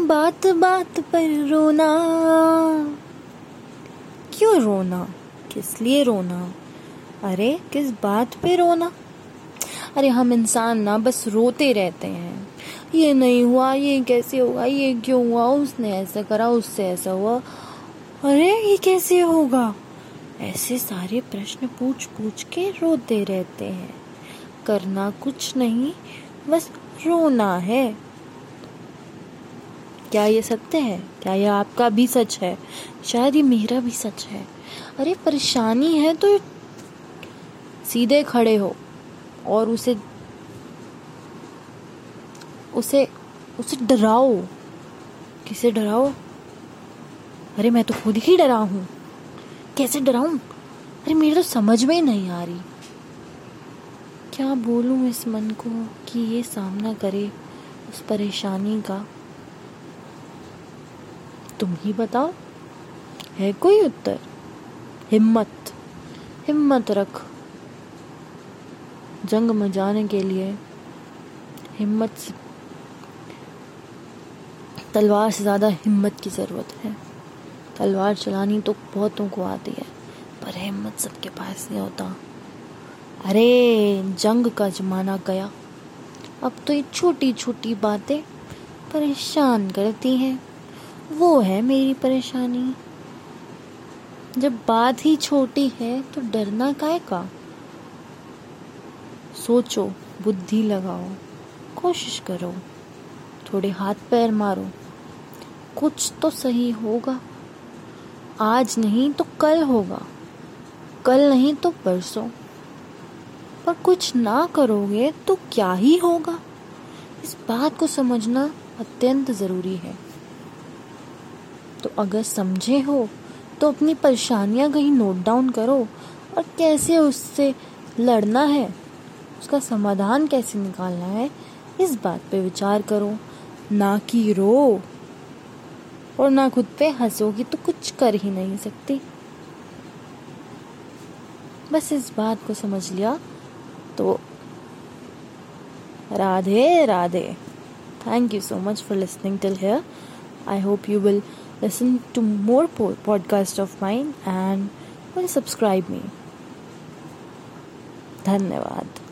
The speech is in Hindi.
बात बात पर रोना। क्यों रोना? किस लिए रोना? अरे, किस बात पे रोना? अरे, हम इंसान ना, बस रोते रहते हैं। ये नहीं हुआ, ये कैसे हुआ ये क्यों हुआ, उसने ऐसा करा, उससे ऐसा हुआ। अरे, ये कैसे होगा? ऐसे सारे प्रश्न पूछ पूछ के रोते रहते हैं। करना कुछ नहीं, बस रोना है। क्या ये सत्य है? क्या ये आपका भी सच है? शायद ये मेरा भी सच है। अरे, परेशानी है तो सीधे खड़े हो और उसे उसे उसे डराओ। किसे डराओ? अरे, मैं तो खुद ही डरा हूँ। कैसे डराऊं? अरे, मेरे तो समझ में ही नहीं आ रही। क्या बोलूँ इस मन को कि ये सामना करे उस परेशानी का? तुम ही बताओ। है कोई उत्तर? हिम्मत। हिम्मत रख। जंग में जाने के लिए हिम्मत तलवार से ज़्यादा हिम्मत की ज़रूरत है। तलवार चलानी तो बहुतों को आती है, पर हिम्मत सबके पास नहीं होता। अरे, जंग का जमाना गया। अब तो ये छोटी छोटी बातें परेशान करती हैं। वो है मेरी परेशानी। जब बात ही छोटी है तो डरना काय का? सोचो, बुद्धि लगाओ, कोशिश करो, थोड़े हाथ पैर मारो। कुछ तो सही होगा। आज नहीं तो कल होगा। कल नहीं तो परसों। पर कुछ ना करोगे तो क्या ही होगा? इस बात को समझना अत्यंत ज़रूरी है। अगर समझे हो तो अपनी परेशानियाँ कहीं नोट डाउन करो। और कैसे उससे लड़ना है, उसका समाधान कैसे निकालना है, इस बात पे विचार करो। ना कि रो। और ना खुद पे हंसोगी तो कुछ कर ही नहीं सकती। बस इस बात को समझ लिया तो Radhe Radhe. Thank you so much for listening till here I hope you will listen to more podcasts of mine and will subscribe me धन्यवाद